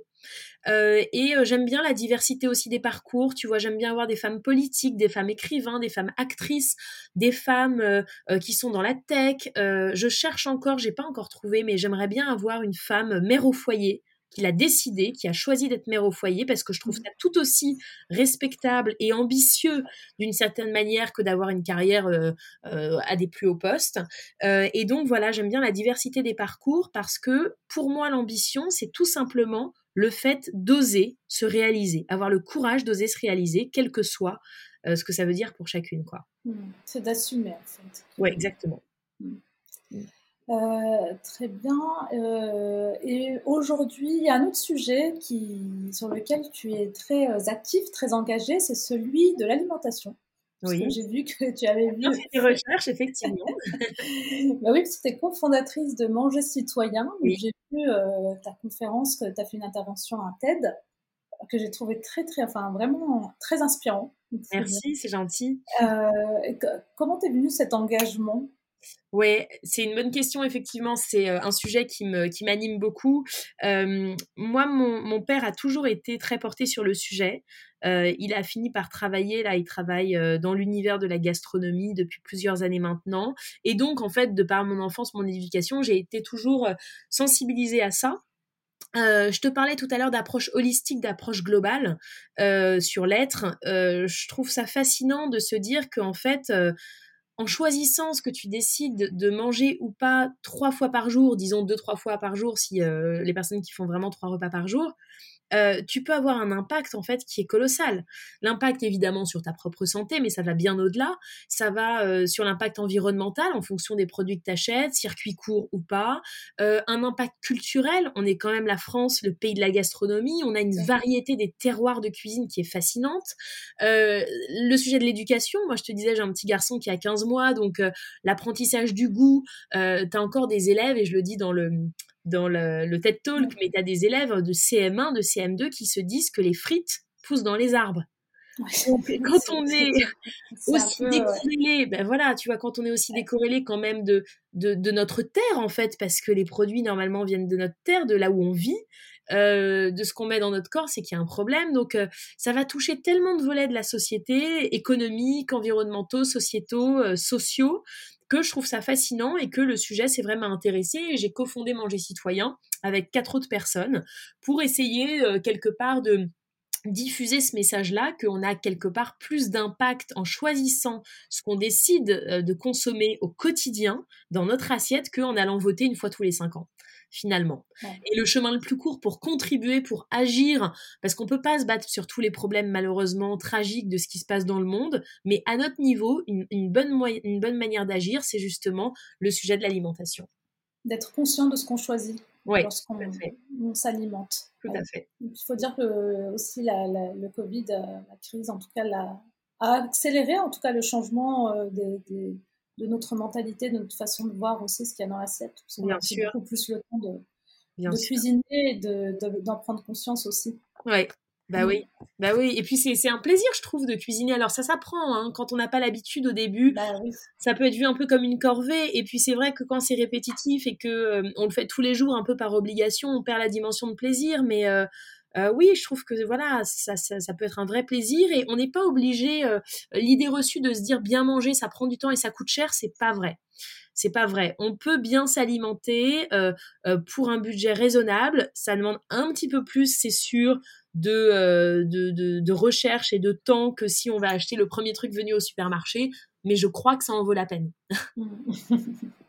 Euh, et j'aime bien la diversité aussi des parcours. Tu vois, j'aime bien avoir des femmes politiques, des femmes écrivains, des femmes actrices, des femmes qui sont dans la tech. je cherche encore, j'ai pas encore trouvé, mais j'aimerais bien avoir une femme mère au foyer qu'il a décidé, qui a choisi d'être mère au foyer, parce que je trouve mmh. ça tout aussi respectable et ambitieux d'une certaine manière que d'avoir une carrière euh, euh, à des plus hauts postes. Euh, et donc voilà, j'aime bien la diversité des parcours parce que pour moi, l'ambition, c'est tout simplement le fait d'oser se réaliser, avoir le courage d'oser se réaliser, quel que soit ce que ça veut dire pour chacune. quoi. Mmh. C'est d'assumer en fait. Oui, exactement. Euh, très bien. Euh, et aujourd'hui, il y a un autre sujet qui, sur lequel tu es très euh, actif, très engagé, c'est celui de l'alimentation. Oui. J'ai vu que tu avais vu. des recherches, effectivement. bah oui, parce que tu es cofondatrice de Manger Citoyen. Oui. J'ai vu ta conférence, que tu as fait une intervention à TED, que j'ai trouvé très, très, enfin vraiment très inspirant. Merci, c'est gentil. comment t'es venu cet engagement? Ouais, c'est une bonne question, effectivement. C'est euh, un sujet qui me qui m'anime beaucoup. Euh, moi, mon, mon, père a toujours été très porté sur le sujet. Euh, il a fini par travailler, là, il travaille dans l'univers de la gastronomie depuis plusieurs années maintenant. Et donc, en fait, de par mon enfance, mon éducation, j'ai été toujours sensibilisée à ça. Je te parlais tout à l'heure d'approche holistique, d'approche globale sur l'être. Je trouve ça fascinant de se dire qu'en fait, en choisissant ce que tu décides de manger ou pas trois fois par jour, disons deux, trois fois par jour si euh, les personnes qui font vraiment trois repas par jour, euh, tu peux avoir un impact en fait qui est colossal. L'impact évidemment sur ta propre santé, mais ça va bien au-delà. Ça va euh, sur l'impact environnemental en fonction des produits que tu achètes, circuit court ou pas. Euh, un impact culturel, on est quand même la France, le pays de la gastronomie, on a une variété des terroirs de cuisine qui est fascinante. le sujet de l'éducation, moi je te disais j'ai un petit garçon qui a 15 mois, donc l'apprentissage du goût, tu as encore des élèves, et je le dis dans le dans le, TED Talk, mais tu as des élèves de CM1, de CM2 qui se disent que les frites poussent dans les arbres. quand on est, aussi décorrélé, ben voilà, tu vois, quand on est aussi décorrélé quand même de, de, notre terre, en fait, parce que les produits normalement viennent de notre terre, de là où on vit, euh, de ce qu'on met dans notre corps, c'est qu'il y a un problème. Donc, euh, ça va toucher tellement de volets de la société, économiques, environnementaux, sociétaux, euh, sociaux, que je trouve ça fascinant et que le sujet s'est vraiment intéressé. J'ai cofondé Manger Citoyen avec quatre autres personnes pour essayer quelque part de diffuser ce message-là, qu'on a quelque part plus d'impact en choisissant ce qu'on décide de consommer au quotidien dans notre assiette qu'en allant voter une fois tous les cinq ans finalement. Et le chemin le plus court pour contribuer, pour agir, parce qu'on peut pas se battre sur tous les problèmes malheureusement tragiques de ce qui se passe dans le monde, mais à notre niveau, une, bonne, une bonne manière d'agir, c'est justement le sujet de l'alimentation. D'être conscient de ce qu'on choisit lorsqu'on s'alimente. Tout à fait. Il faut dire que aussi le Covid, euh, la crise en tout cas, a accéléré en tout cas le changement euh, des de notre mentalité, de notre façon de voir aussi ce qu'il y a dans l'assiette. Bien sûr. beaucoup plus le temps de, cuisiner et d'en prendre conscience aussi. Ouais. Bah mm. oui, bah oui. Et puis c'est un plaisir, je trouve, de cuisiner. Alors ça s'apprend, hein. quand on n'a pas l'habitude au début, bah ça peut être vu un peu comme une corvée. Et puis c'est vrai que quand c'est répétitif et que euh, on le fait tous les jours un peu par obligation, on perd la dimension de plaisir. Mais euh, euh, oui, je trouve que voilà, ça, ça, peut être un vrai plaisir et on n'est pas obligé. Euh, l'idée reçue de se dire bien manger, ça prend du temps et ça coûte cher, c'est pas vrai. C'est pas vrai. On peut bien s'alimenter euh, pour un budget raisonnable. Ça demande un petit peu plus, c'est sûr, de, de, de, de, recherche et de temps que si on va acheter le premier truc venu au supermarché. Mais je crois que ça en vaut la peine.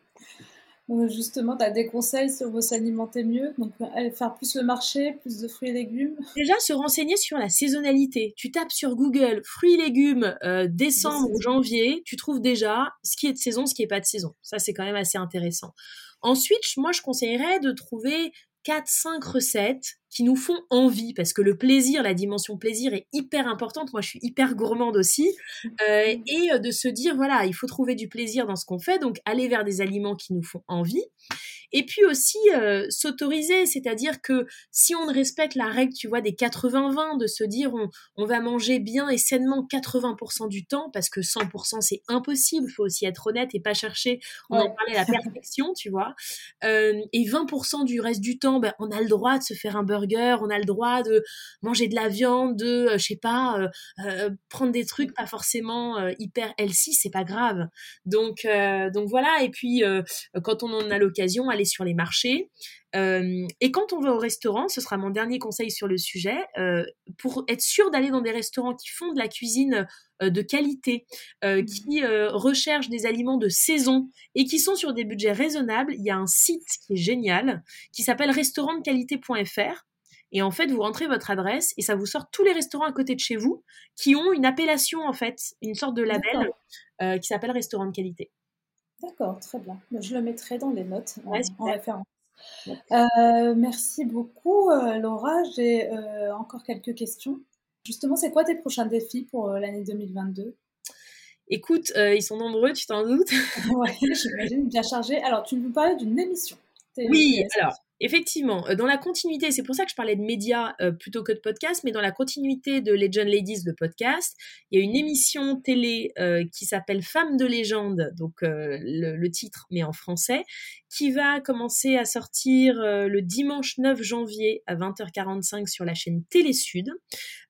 Justement, tu as des conseils sur s'alimenter mieux, donc faire plus le marché, plus de fruits et légumes. Déjà, se renseigner sur la saisonnalité. Tu tapes sur Google fruits et légumes euh, décembre ou janvier, tu trouves déjà ce qui est de saison, ce qui n'est pas de saison. Ça, c'est quand même assez intéressant. Ensuite, moi, je conseillerais de trouver 4-5 recettes qui nous font envie, parce que le plaisir, la dimension plaisir est hyper importante. Moi, je suis hyper gourmande aussi. Euh, et euh, de se dire, voilà, il faut trouver du plaisir dans ce qu'on fait, donc aller vers des aliments qui nous font envie. Et puis aussi euh, s'autoriser, c'est-à-dire que si on ne respecte la règle, tu vois, des 80-20, de se dire on, on, va manger bien et sainement 80% du temps, parce que 100% c'est impossible, il faut aussi être honnête et pas chercher, on en parlait, la perfection, tu vois. Euh, et 20% du reste du temps, ben, on a le droit de se faire un burger, on a le droit de manger de la viande, de, euh, je sais pas, prendre des trucs pas forcément hyper healthy, c'est pas grave. Donc, donc voilà, et puis quand on en a l'occasion, aller sur les marchés. Euh, et quand on va au restaurant, ce sera mon dernier conseil sur le sujet, euh, pour être sûr d'aller dans des restaurants qui font de la cuisine euh, de qualité, mmh. qui recherchent des aliments de saison et qui sont sur des budgets raisonnables, il y a un site qui est génial, qui s'appelle restaurantqualité.fr. Et en fait, vous rentrez votre adresse et ça vous sort tous les restaurants à côté de chez vous qui ont une appellation, en fait, une sorte de label qui s'appelle restaurant de qualité. D'accord, très bien. Je le mettrai dans les notes en, référence. Euh, merci beaucoup, euh, Laura. J'ai euh, encore quelques questions. Justement, c'est quoi tes prochains défis pour l'année 2022 Écoute, ils sont nombreux, tu t'en doutes Oui, j'imagine, bien chargé. Alors, tu nous parlais d'une émission. Oui, alors, Effectivement, euh, dans la continuité, c'est pour ça que je parlais de médias euh, plutôt que de podcast, mais dans la continuité de Legend Ladies, le podcast, il y a une émission télé euh, qui s'appelle Femmes de légende, donc le, titre, mais en français, qui va commencer à sortir le dimanche 9 janvier à 20h45 sur la chaîne Télé Sud.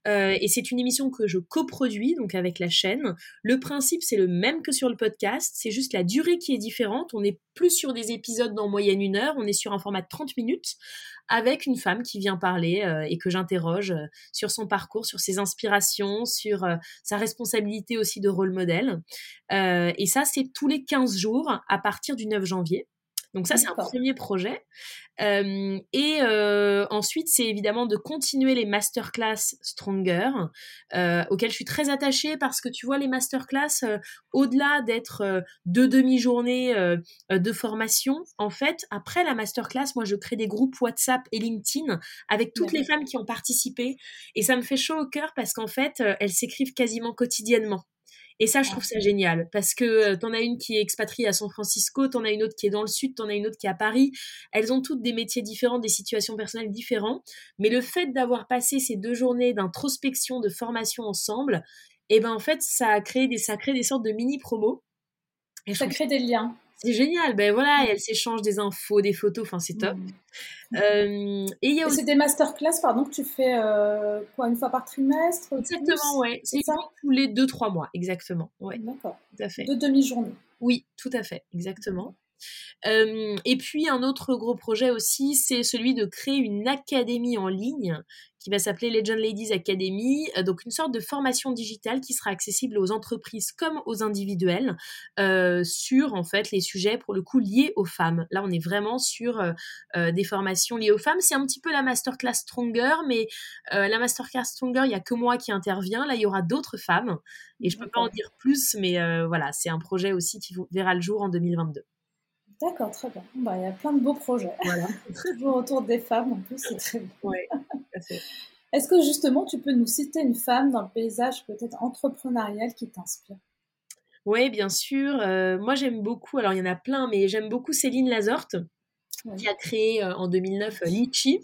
et c'est une émission que je coproduis, donc avec la chaîne. Le principe, c'est le même que sur le podcast, c'est juste la durée qui est différente. On est plus sur des épisodes d'en moyenne une heure, on est sur un format de 30 minutes avec une femme qui vient parler euh, et que j'interroge euh, sur son parcours, sur ses inspirations, sur euh, sa responsabilité aussi de rôle modèle. et ça, c'est tous les 15 jours à partir du 9 janvier. Donc ça, c'est un premier projet. Euh, et euh, ensuite, c'est évidemment de continuer les masterclass Stronger, euh, auxquels je suis très attachée parce que tu vois, les masterclass, au-delà d'être deux demi-journées de formation, en fait, après la masterclass, moi, je crée des groupes WhatsApp et LinkedIn avec toutes les femmes qui ont participé. Et ça me fait chaud au cœur parce qu'en fait, elles s'écrivent quasiment quotidiennement. Et ça, je trouve ça génial parce que euh, t'en as une qui est expatriée à San Francisco, t'en as une autre qui est dans le sud, t'en as une autre qui est à Paris. Elles ont toutes des métiers différents, des situations personnelles différentes. Mais le fait d'avoir passé ces deux journées d'introspection, de formation ensemble, et eh ben en fait, ça a créé des, ça crée des sortes de mini promos. Et ça crée des liens. C'est génial, ben voilà, et elles s'échangent des infos, des photos, enfin c'est top. Mmh. Euh, et il y a aussi... C'est des masterclass, pardon, que tu fais euh, quoi, une fois par trimestre Exactement, ouais. C'est ça? tous les 2-3 mois, exactement. Ouais. D'accord. Tout à fait. De demi-journée. Oui, tout à fait, exactement. Et puis un autre gros projet aussi, c'est celui de créer une académie en ligne qui va s'appeler Legend Ladies Academy, euh, donc une sorte de formation digitale qui sera accessible aux entreprises comme aux individuels euh, sur en fait les sujets pour le coup liés aux femmes. Là, on est vraiment sur euh, des formations liées aux femmes. C'est un petit peu la masterclass Stronger, mais la masterclass Stronger, il y a que moi qui intervient. Là, il y aura d'autres femmes et je peux pas en dire plus, mais voilà, c'est un projet aussi qui verra le jour en 2022. D'accord, très bien. Bah, il y a plein de beaux projets. Voilà. Toujours autour des femmes, en plus, c'est très bien. Oui, Est-ce que justement, tu peux nous citer une femme dans le paysage peut-être entrepreneurial qui t'inspire? Oui, bien sûr. Euh, moi, j'aime beaucoup, alors il y en a plein, mais j'aime beaucoup Céline Lazorte qui a créé euh, en 2009 euh, Litchi.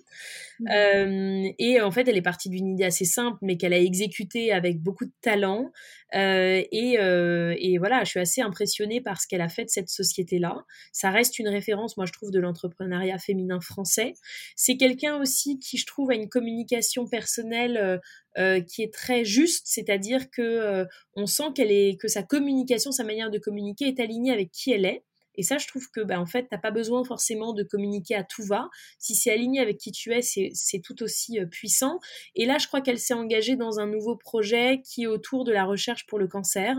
Mmh. Euh, et en fait, elle est partie d'une idée assez simple, mais qu'elle a exécutée avec beaucoup de talent. et, et, voilà, je suis assez impressionnée par ce qu'elle a fait de cette société-là. Ça reste une référence, moi, je trouve, de l'entrepreneuriat féminin français. C'est quelqu'un aussi qui, je trouve, a une communication personnelle qui est très juste, c'est-à-dire que on sent qu'elle est que sa communication, sa manière de communiquer est alignée avec qui elle est. Et ça, je trouve que, bah, en fait, t'as pas besoin forcément de communiquer à tout va. Si c'est aligné avec qui tu es, c'est tout aussi euh, puissant. Et là, je crois qu'elle s'est engagée dans un nouveau projet qui est autour de la recherche pour le cancer.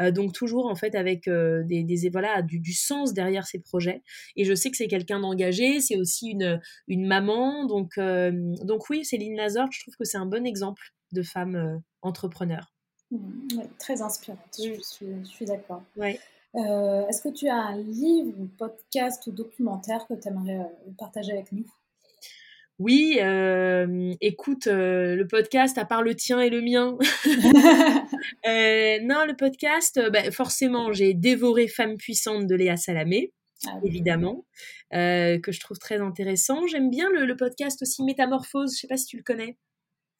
Euh, donc toujours, en fait, avec euh, des, des, voilà, du, du, sens derrière ces projets. Et je sais que c'est quelqu'un d'engagé. C'est aussi une, une maman. Donc, donc oui, Céline Lazare, je trouve que c'est un bon exemple de femme entrepreneur. Mmh, très inspirante, je suis, je suis d'accord. Ouais. Euh, est-ce que tu as un livre, ou podcast ou documentaire que tu aimerais euh, partager avec nous? Oui, euh, écoute, le podcast, à part le tien et le mien. non, le podcast, bah, forcément, j'ai dévoré Femme puissante de Léa Salamé, ah évidemment, que je trouve très intéressant. J'aime bien le, le, podcast aussi Métamorphose, je sais pas si tu le connais.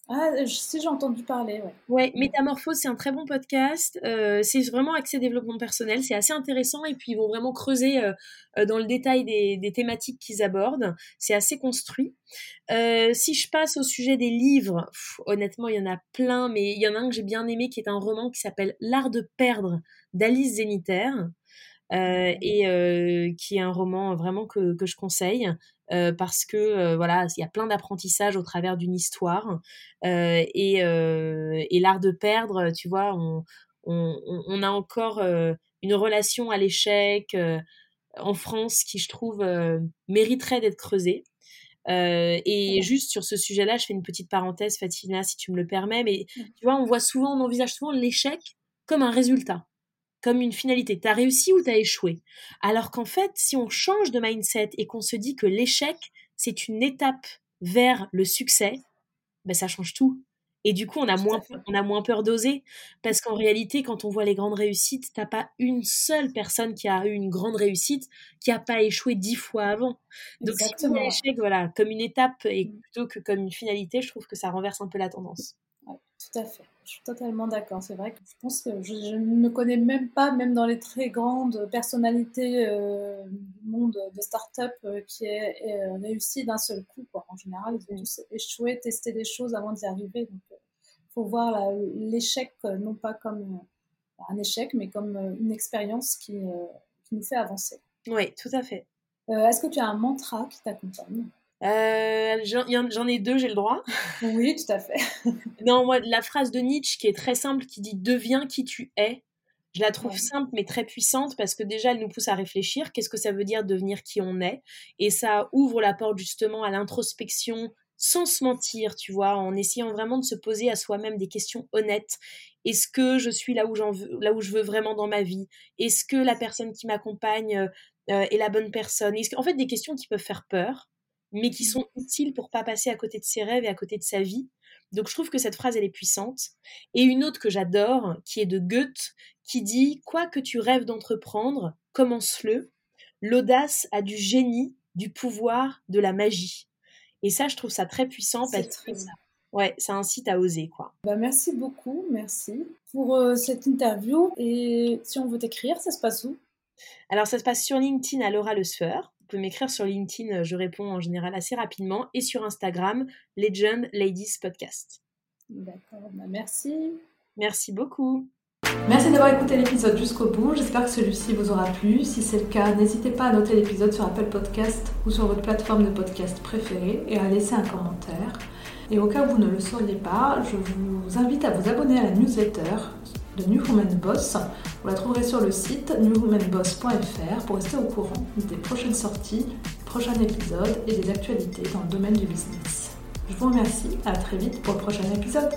Ah, si j'ai entendu parler, ouais. Ouais, Métamorphose, c'est un très bon podcast. Euh, c'est vraiment axé développement personnel. C'est assez intéressant et puis ils vont vraiment creuser euh, euh, dans le détail des, des thématiques qu'ils abordent. C'est assez construit. si je passe au sujet des livres, honnêtement, il y en a plein, mais il y en a un que j'ai bien aimé qui est un roman qui s'appelle L'art de perdre d'Alice Zéniter. et qui est un roman vraiment que, que je conseille. Euh, parce que euh, voilà, il y a plein d'apprentissages au travers d'une histoire. Euh, et, et l'art de perdre, tu vois, on, on, on a encore une relation à l'échec en France qui, je trouve, mériterait d'être creusée. et juste sur ce sujet-là, je fais une petite parenthèse, Fatina, si tu me le permets, mais tu vois, on voit souvent, on envisage souvent l'échec comme un résultat comme une finalité. Tu as réussi ou tu as échoué. Alors qu'en fait, si on change de mindset et qu'on se dit que l'échec, c'est une étape vers le succès, ben ça change tout. Et du coup, on a, moins, on a moins peur d'oser. Parce qu'en réalité, quand on voit les grandes réussites, t'as pas une seule personne qui a eu une grande réussite qui a pas échoué dix fois avant. Donc, si on l'échec, voilà, comme une étape et mmh. plutôt que comme une finalité, je trouve que ça renverse un peu la tendance. tout à fait. Je suis totalement d'accord. C'est vrai que je pense que je, ne connais même pas, même dans les très grandes personnalités euh, du monde de start-up, euh, qui est, euh, réussi d'un seul coup. En général, ils ont tous échoué, testé des choses avant d'y arriver. Donc, il faut voir l'échec non pas comme un échec, mais comme une expérience qui, qui, nous fait avancer. Oui, tout à fait. Est-ce que tu as un mantra qui t'accompagne? Euh, J'en ai deux, j'ai le droit. Oui, tout à fait. non, moi, la phrase de Nietzsche qui est très simple, qui dit Deviens qui tu es. Je la trouve simple mais très puissante parce que déjà elle nous pousse à réfléchir. Qu'est-ce que ça veut dire devenir qui on est? Et ça ouvre la porte justement à l'introspection sans se mentir, tu vois, en essayant vraiment de se poser à soi-même des questions honnêtes. Est-ce que je suis là où, veux, là où je veux vraiment dans ma vie? Est-ce que la personne qui m'accompagne euh, est la bonne personne? En fait, des questions qui peuvent faire peur mais qui sont utiles pour pas passer à côté de ses rêves et à côté de sa vie. Donc je trouve que cette phrase elle est puissante. Et une autre que j'adore, qui est de Goethe, qui dit quoi que tu rêves d'entreprendre, commence-le. L'audace a du génie, du pouvoir, de la magie. Et ça, je trouve ça très puissant parce que ça, ouais, ça incite à oser, quoi. Bah, merci beaucoup, merci pour euh, cette interview. Et si on veut t'écrire, ça se passe où? Alors, ça se passe sur LinkedIn à Laura Le Sueur m'écrire sur LinkedIn, euh, je réponds en général assez rapidement, et sur Instagram, Legend Ladies Podcast. D'accord, bah, merci. Merci beaucoup. Merci d'avoir écouté l'épisode jusqu'au bout. J'espère que celui-ci vous aura plu. Si c'est le cas, n'hésitez pas à noter l'épisode sur Apple Podcast ou sur votre plateforme de podcast préférée et à laisser un commentaire. Et au cas où vous ne le sauriez pas, je vous invite à vous abonner à la newsletter de New Woman Boss. Vous la trouverez sur le site newwomanboss.fr pour rester au courant des prochaines sorties, prochains épisodes et des actualités dans le domaine du business. Je vous remercie, à très vite pour le prochain épisode.